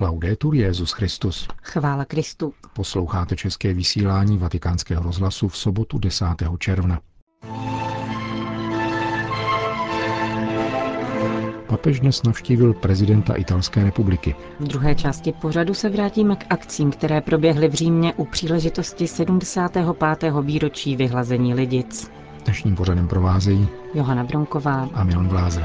Laudetur Jezus Christus. Chvála Kristu. Posloucháte české vysílání Vatikánského rozhlasu v sobotu 10. června. Papež dnes navštívil prezidenta Italské republiky. V druhé části pořadu se vrátíme k akcím, které proběhly v Římě u příležitosti 75. výročí vyhlazení lidic. Dnešním pořadem provázejí Johana Bronková a Milan Gláze.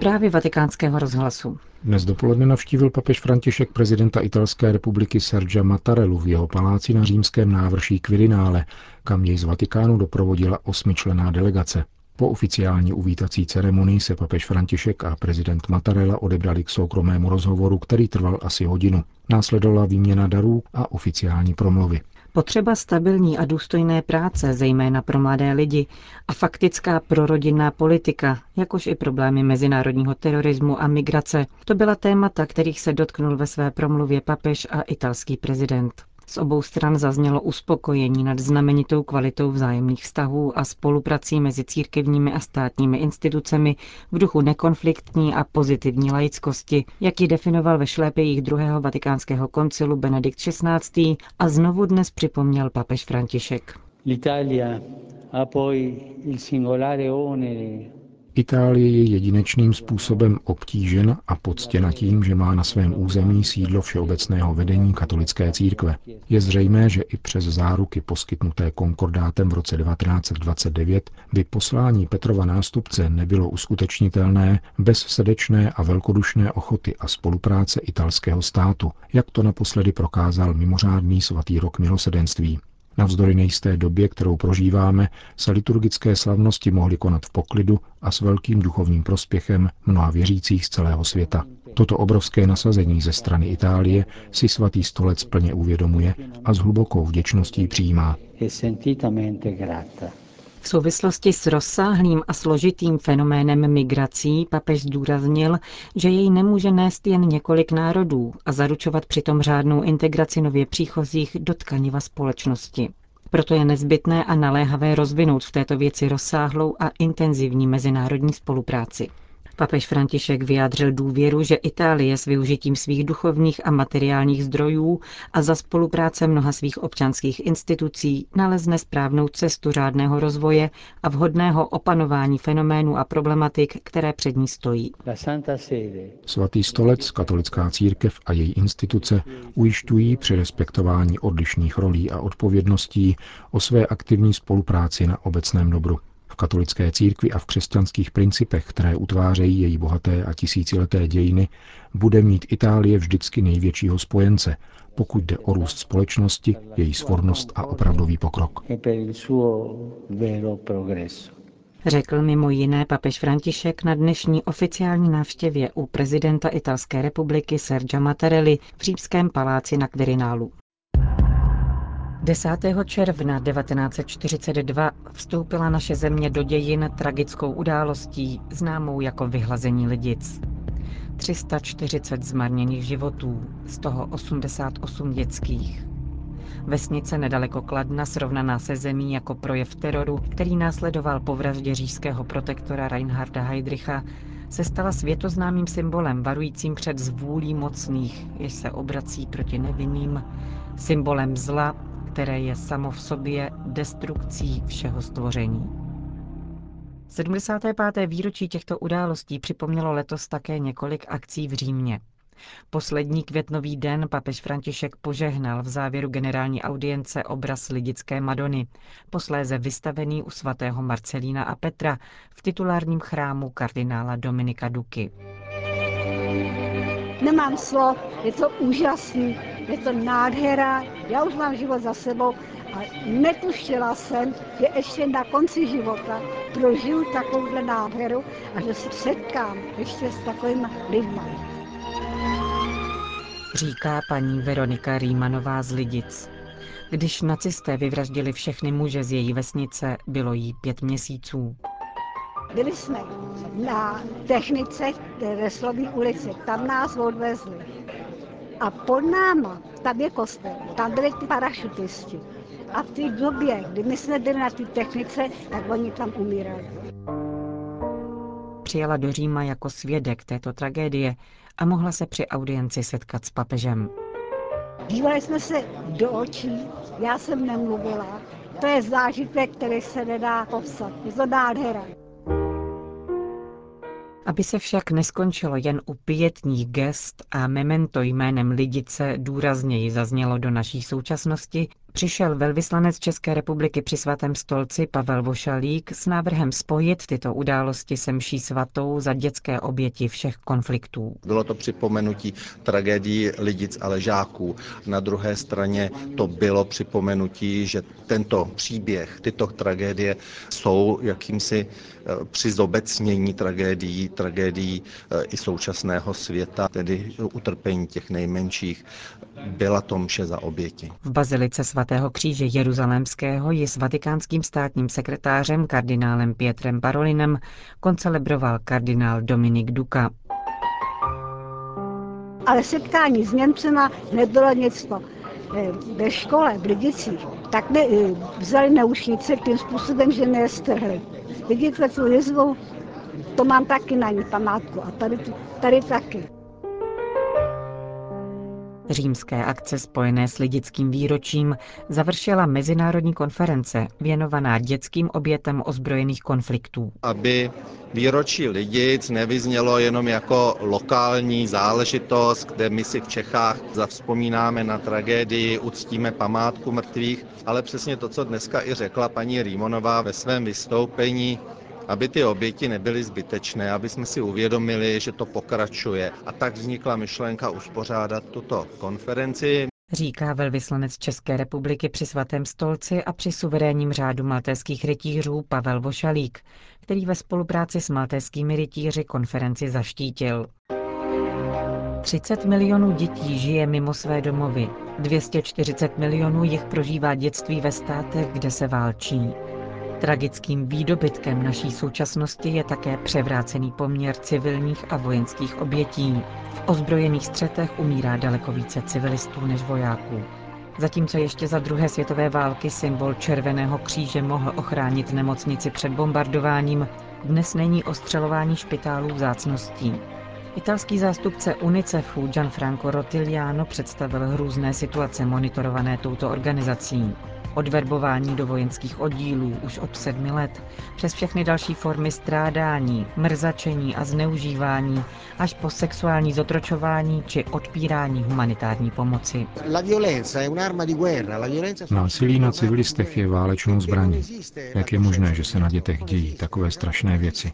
Zprávy vatikánského rozhlasu. Dnes dopoledne navštívil papež František prezidenta Italské republiky Sergia Mattarellu v jeho paláci na římském návrší Quirinále, kam jej z Vatikánu doprovodila osmičlená delegace. Po oficiální uvítací ceremonii se papež František a prezident Mattarella odebrali k soukromému rozhovoru, který trval asi hodinu. Následovala výměna darů a oficiální promluvy. Potřeba stabilní a důstojné práce, zejména pro mladé lidi, a faktická prorodinná politika, jakož i problémy mezinárodního terorismu a migrace, to byla témata, kterých se dotknul ve své promluvě papež a italský prezident. Z obou stran zaznělo uspokojení nad znamenitou kvalitou vzájemných vztahů a spoluprací mezi církevními a státními institucemi v duchu nekonfliktní a pozitivní laickosti, jak ji definoval ve šlépějích druhého vatikánského koncilu Benedikt XVI. a znovu dnes připomněl papež František. L'Italia ha poi il singolare onere Itálie je jedinečným způsobem obtížena a poctěna tím, že má na svém území sídlo všeobecného vedení katolické církve. Je zřejmé, že i přes záruky poskytnuté konkordátem v roce 1929 by poslání Petrova nástupce nebylo uskutečnitelné bez srdečné a velkodušné ochoty a spolupráce italského státu, jak to naposledy prokázal mimořádný svatý rok milosedenství. Navzdory nejisté době, kterou prožíváme, se liturgické slavnosti mohly konat v poklidu a s velkým duchovním prospěchem mnoha věřících z celého světa. Toto obrovské nasazení ze strany Itálie si svatý stolec plně uvědomuje a s hlubokou vděčností přijímá. V souvislosti s rozsáhlým a složitým fenoménem migrací papež zdůraznil, že jej nemůže nést jen několik národů a zaručovat přitom řádnou integraci nově příchozích do tkaniva společnosti. Proto je nezbytné a naléhavé rozvinout v této věci rozsáhlou a intenzivní mezinárodní spolupráci. Papež František vyjádřil důvěru, že Itálie s využitím svých duchovních a materiálních zdrojů a za spolupráce mnoha svých občanských institucí nalezne správnou cestu řádného rozvoje a vhodného opanování fenoménů a problematik, které před ní stojí. Svatý stolec, katolická církev a její instituce ujišťují při respektování odlišných rolí a odpovědností o své aktivní spolupráci na obecném dobru katolické církvi a v křesťanských principech, které utvářejí její bohaté a tisícileté dějiny, bude mít Itálie vždycky největšího spojence, pokud jde o růst společnosti, její svornost a opravdový pokrok. Řekl mimo jiné papež František na dnešní oficiální návštěvě u prezidenta Italské republiky Sergia Mattarelli v Římském paláci na Quirinálu. 10. června 1942 vstoupila naše země do dějin tragickou událostí známou jako vyhlazení lidic. 340 zmarněných životů, z toho 88 dětských. Vesnice nedaleko Kladna, srovnaná se zemí jako projev teroru, který následoval po vraždě říšského protektora Reinharda Heydricha, se stala světoznámým symbolem varujícím před zvůlí mocných, jež se obrací proti nevinným, symbolem zla, které je samo v sobě destrukcí všeho stvoření. 75. výročí těchto událostí připomnělo letos také několik akcí v Římě. Poslední květnový den papež František požehnal v závěru generální audience obraz lidické Madony, posléze vystavený u svatého Marcelína a Petra v titulárním chrámu kardinála Dominika Duky. Nemám slov, je to úžasný, je to nádhera, já už mám život za sebou a netušila jsem, že ještě na konci života prožiju takovouhle nádheru a že se setkám ještě s takovými lidmi. Říká paní Veronika Rýmanová z Lidic. Když nacisté vyvraždili všechny muže z její vesnice, bylo jí pět měsíců. Byli jsme na technice Reslovní ulici, tam nás odvezli. A pod náma, tam je kostel, tam byli ty parašutisti. A v té době, kdy my jsme byli na té technice, tak oni tam umírali. přijela do Říma jako svědek této tragédie a mohla se při audienci setkat s papežem. Dívali jsme se do očí, já jsem nemluvila. To je zážitek, který se nedá popsat. Je to nádhera. Aby se však neskončilo jen u pětních gest a memento jménem Lidice důrazněji zaznělo do naší současnosti, přišel velvyslanec České republiky při svatém stolci Pavel Vošalík s návrhem spojit tyto události se mší svatou za dětské oběti všech konfliktů. Bylo to připomenutí tragédií lidic a ležáků. Na druhé straně to bylo připomenutí, že tento příběh, tyto tragédie jsou jakýmsi eh, při zobecnění tragédií, tragédií eh, i současného světa, tedy utrpení těch nejmenších, byla to mše za oběti. V bazilice svatého kříže Jeruzalémského ji s vatikánským státním sekretářem kardinálem Pietrem Parolinem koncelebroval kardinál Dominik Duka. Ale setkání s Němcema nebylo nic to. Eh, ve škole v Lidicích, tak ne, eh, vzali naušnice tím způsobem, že mě je strhli. Vidíte tu jizvu, to mám taky na ní památku a tady, tady taky. Římské akce spojené s lidickým výročím završila mezinárodní konference věnovaná dětským obětem ozbrojených konfliktů. Aby výročí Lidic nevyznělo jenom jako lokální záležitost, kde my si v Čechách zavzpomínáme na tragédii, uctíme památku mrtvých, ale přesně to, co dneska i řekla paní Rímonová ve svém vystoupení, aby ty oběti nebyly zbytečné, aby jsme si uvědomili, že to pokračuje. A tak vznikla myšlenka uspořádat tuto konferenci. Říká velvyslanec České republiky při svatém stolci a při suverénním řádu maltéských rytířů Pavel Vošalík, který ve spolupráci s maltéskými rytíři konferenci zaštítil. 30 milionů dětí žije mimo své domovy, 240 milionů jich prožívá dětství ve státech, kde se válčí. Tragickým výdobytkem naší současnosti je také převrácený poměr civilních a vojenských obětí. V ozbrojených střetech umírá daleko více civilistů než vojáků. Zatímco ještě za druhé světové války symbol Červeného kříže mohl ochránit nemocnici před bombardováním, dnes není ostřelování špitálů vzácností. Italský zástupce UNICEFu Gianfranco Rotigliano představil hrůzné situace monitorované touto organizací. Od verbování do vojenských oddílů už od sedmi let, přes všechny další formy strádání, mrzačení a zneužívání, až po sexuální zotročování či odpírání humanitární pomoci. Násilí na civilistech je válečnou zbraní. Jak je možné, že se na dětech dějí takové strašné věci?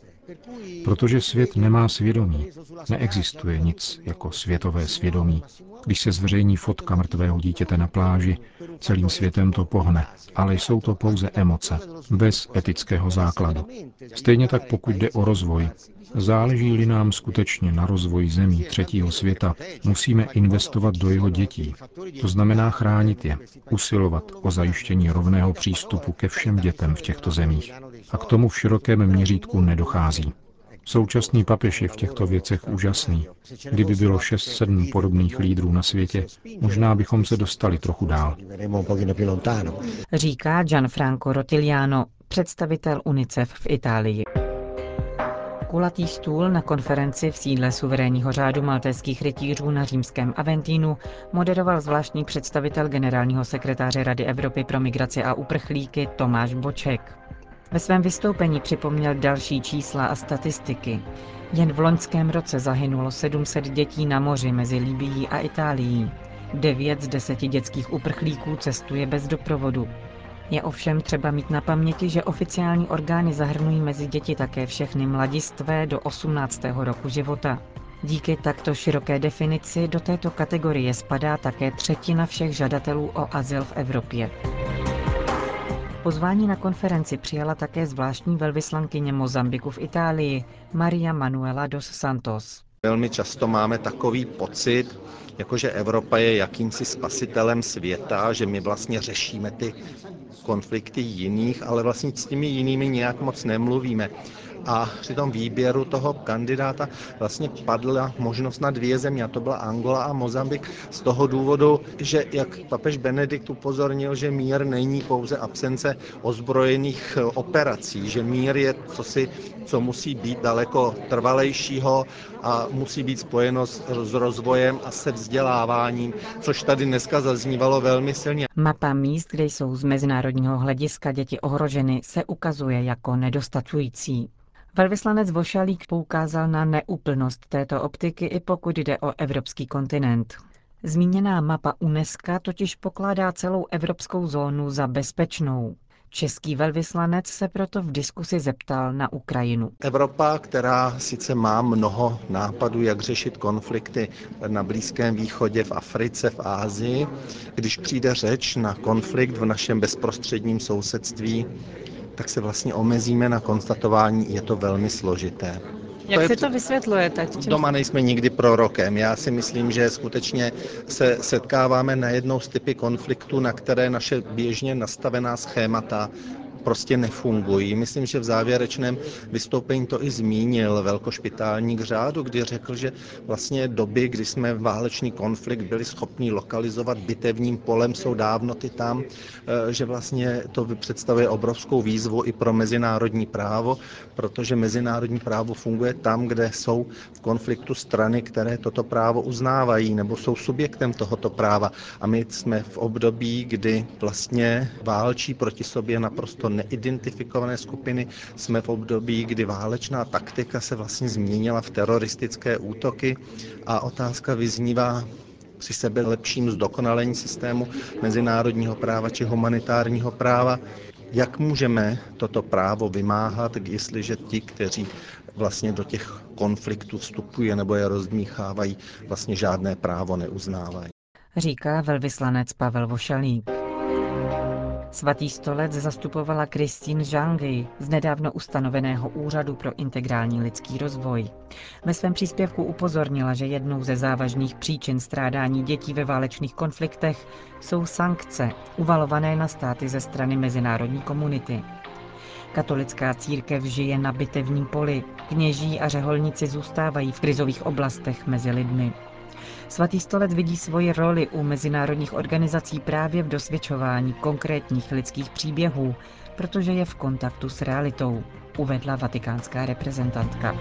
Protože svět nemá svědomí. Neexistuje nic jako světové svědomí. Když se zveřejní fotka mrtvého dítěte na pláži, celým světem to pohne, ale jsou to pouze emoce, bez etického základu. Stejně tak pokud jde o rozvoj, záleží-li nám skutečně na rozvoji zemí třetího světa, musíme investovat do jeho dětí. To znamená chránit je, usilovat o zajištění rovného přístupu ke všem dětem v těchto zemích. A k tomu v širokém měřítku nedochází. Současný papež je v těchto věcech úžasný. Kdyby bylo 6-7 podobných lídrů na světě, možná bychom se dostali trochu dál. Říká Gianfranco Rotigliano, představitel UNICEF v Itálii. Kulatý stůl na konferenci v sídle suverénního řádu maltéských rytířů na římském Aventínu moderoval zvláštní představitel generálního sekretáře Rady Evropy pro migraci a uprchlíky Tomáš Boček. Ve svém vystoupení připomněl další čísla a statistiky. Jen v loňském roce zahynulo 700 dětí na moři mezi Libií a Itálií. Devět z deseti dětských uprchlíků cestuje bez doprovodu. Je ovšem třeba mít na paměti, že oficiální orgány zahrnují mezi děti také všechny mladistvé do 18. roku života. Díky takto široké definici do této kategorie spadá také třetina všech žadatelů o azyl v Evropě. Pozvání na konferenci přijala také zvláštní velvyslankyně Mozambiku v Itálii, Maria Manuela dos Santos. Velmi často máme takový pocit, jakože Evropa je jakýmsi spasitelem světa, že my vlastně řešíme ty konflikty jiných, ale vlastně s těmi jinými nějak moc nemluvíme. A při tom výběru toho kandidáta vlastně padla možnost na dvě země, a to byla Angola a Mozambik, z toho důvodu, že jak papež Benedikt upozornil, že mír není pouze absence ozbrojených operací, že mír je cosi, co musí být daleko trvalejšího a musí být spojeno s, rozvojem a se vzděláváním, což tady dneska zaznívalo velmi silně. Mapa míst, kde jsou z mezinárodního hlediska děti ohroženy, se ukazuje jako nedostačující. Velvyslanec Vošalík poukázal na neúplnost této optiky i pokud jde o evropský kontinent. Zmíněná mapa UNESCO totiž pokládá celou evropskou zónu za bezpečnou. Český velvyslanec se proto v diskusi zeptal na Ukrajinu. Evropa, která sice má mnoho nápadů, jak řešit konflikty na Blízkém východě, v Africe, v Ázii, když přijde řeč na konflikt v našem bezprostředním sousedství, tak se vlastně omezíme na konstatování, je to velmi složité. Jak to si to vysvětlujete? Doma nejsme nikdy prorokem. Já si myslím, že skutečně se setkáváme najednou s typy konfliktu, na které naše běžně nastavená schémata prostě nefungují. Myslím, že v závěrečném vystoupení to i zmínil velkošpitálník řádu, kdy řekl, že vlastně doby, kdy jsme válečný konflikt byli schopni lokalizovat bitevním polem, jsou dávno ty tam, eh, že vlastně to představuje obrovskou výzvu i pro mezinárodní právo, protože mezinárodní právo funguje tam, kde jsou v konfliktu strany, které toto právo uznávají nebo jsou subjektem tohoto práva. A my jsme v období, kdy vlastně válčí proti sobě naprosto neidentifikované skupiny. Jsme v období, kdy válečná taktika se vlastně změnila v teroristické útoky a otázka vyznívá, při sebe lepším zdokonalení systému mezinárodního práva či humanitárního práva. Jak můžeme toto právo vymáhat, jestliže ti, kteří vlastně do těch konfliktů vstupují nebo je rozdmíchávají, vlastně žádné právo neuznávají? Říká velvyslanec Pavel Vošalík. Svatý stolec zastupovala Christine Zhangyi z nedávno ustanoveného Úřadu pro integrální lidský rozvoj. Ve svém příspěvku upozornila, že jednou ze závažných příčin strádání dětí ve válečných konfliktech jsou sankce uvalované na státy ze strany mezinárodní komunity. Katolická církev žije na bitevním poli, kněží a řeholníci zůstávají v krizových oblastech mezi lidmi. Svatý stolec vidí svoji roli u mezinárodních organizací právě v dosvědčování konkrétních lidských příběhů, protože je v kontaktu s realitou, uvedla vatikánská reprezentantka.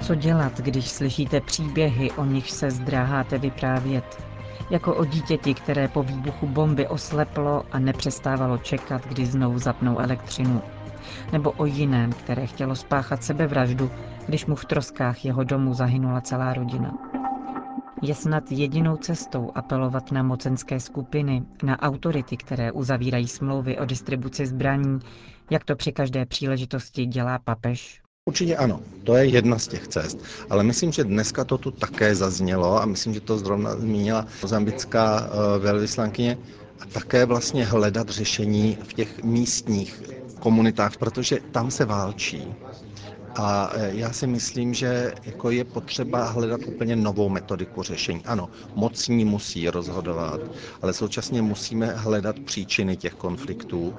Co dělat, když slyšíte příběhy, o nich se zdráháte vyprávět? Jako o dítěti, které po výbuchu bomby osleplo a nepřestávalo čekat, kdy znovu zapnou elektřinu. Nebo o jiném, které chtělo spáchat sebevraždu, když mu v troskách jeho domu zahynula celá rodina. Je snad jedinou cestou apelovat na mocenské skupiny, na autority, které uzavírají smlouvy o distribuci zbraní, jak to při každé příležitosti dělá papež? Určitě ano, to je jedna z těch cest, ale myslím, že dneska to tu také zaznělo a myslím, že to zrovna zmínila mozambická eh, velvyslankyně, a také vlastně hledat řešení v těch místních komunitách, protože tam se válčí. A e, já si myslím, že jako je potřeba hledat úplně novou metodiku řešení. Ano, mocní musí rozhodovat, ale současně musíme hledat příčiny těch konfliktů.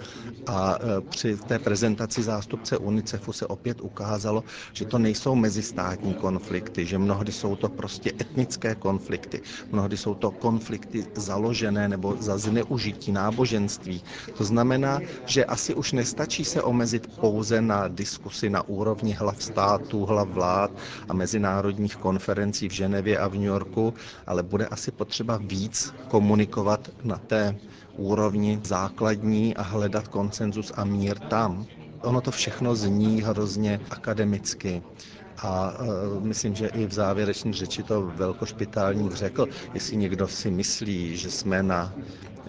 A e, při té prezentaci zástupce UNICEFu se opět ukázalo, že to nejsou mezistátní konflikty, že mnohdy jsou to prostě etnické konflikty, mnohdy jsou to konflikty založené nebo za zneužití náboženství. To znamená, že asi už nestačí se omezit pouze na diskusi na úrovni hlav států, hlav vlád a mezinárodních konferencí v Ženevě a v New Yorku, ale bude asi potřeba víc komunikovat na té úrovni základní a hledat konsenzus a mír tam. Ono to všechno zní hrozně akademicky. A uh, myslím, že i v závěrečné řeči to velkošpitálník řekl, jestli někdo si myslí, že jsme na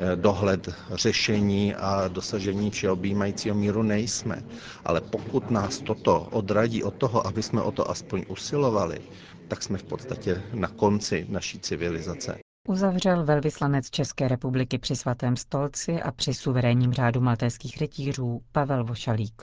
Eh, dohled řešení a dosažení všeobjímajícího míru nejsme. Ale pokud nás toto odradí od toho, aby jsme o to aspoň usilovali, tak jsme v podstatě na konci naší civilizace. Uzavřel velvyslanec České republiky při svatém stolci a při suverénním řádu maltéských rytířů Pavel Vošalík.